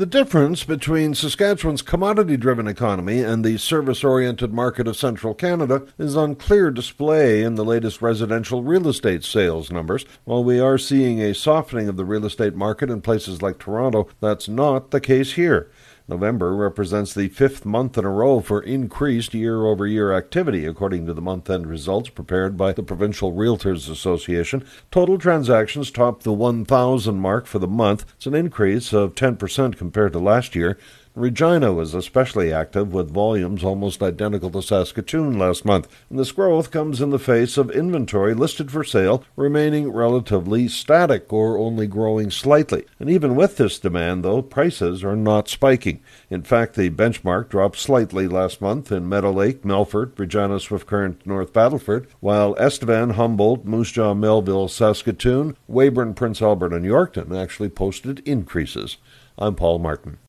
The difference between Saskatchewan's commodity driven economy and the service oriented market of central Canada is on clear display in the latest residential real estate sales numbers. While we are seeing a softening of the real estate market in places like Toronto, that's not the case here. November represents the fifth month in a row for increased year over year activity, according to the month end results prepared by the Provincial Realtors Association. Total transactions topped the 1,000 mark for the month. It's an increase of 10% compared to last year. Regina was especially active, with volumes almost identical to Saskatoon last month. And this growth comes in the face of inventory listed for sale remaining relatively static or only growing slightly. And even with this demand, though, prices are not spiking. In fact, the benchmark dropped slightly last month in Meadow Lake, Melfort, Regina, Swift Current, North Battleford, while Estevan, Humboldt, Moose Jaw, Melville, Saskatoon, Weyburn, Prince Albert, and Yorkton actually posted increases. I'm Paul Martin.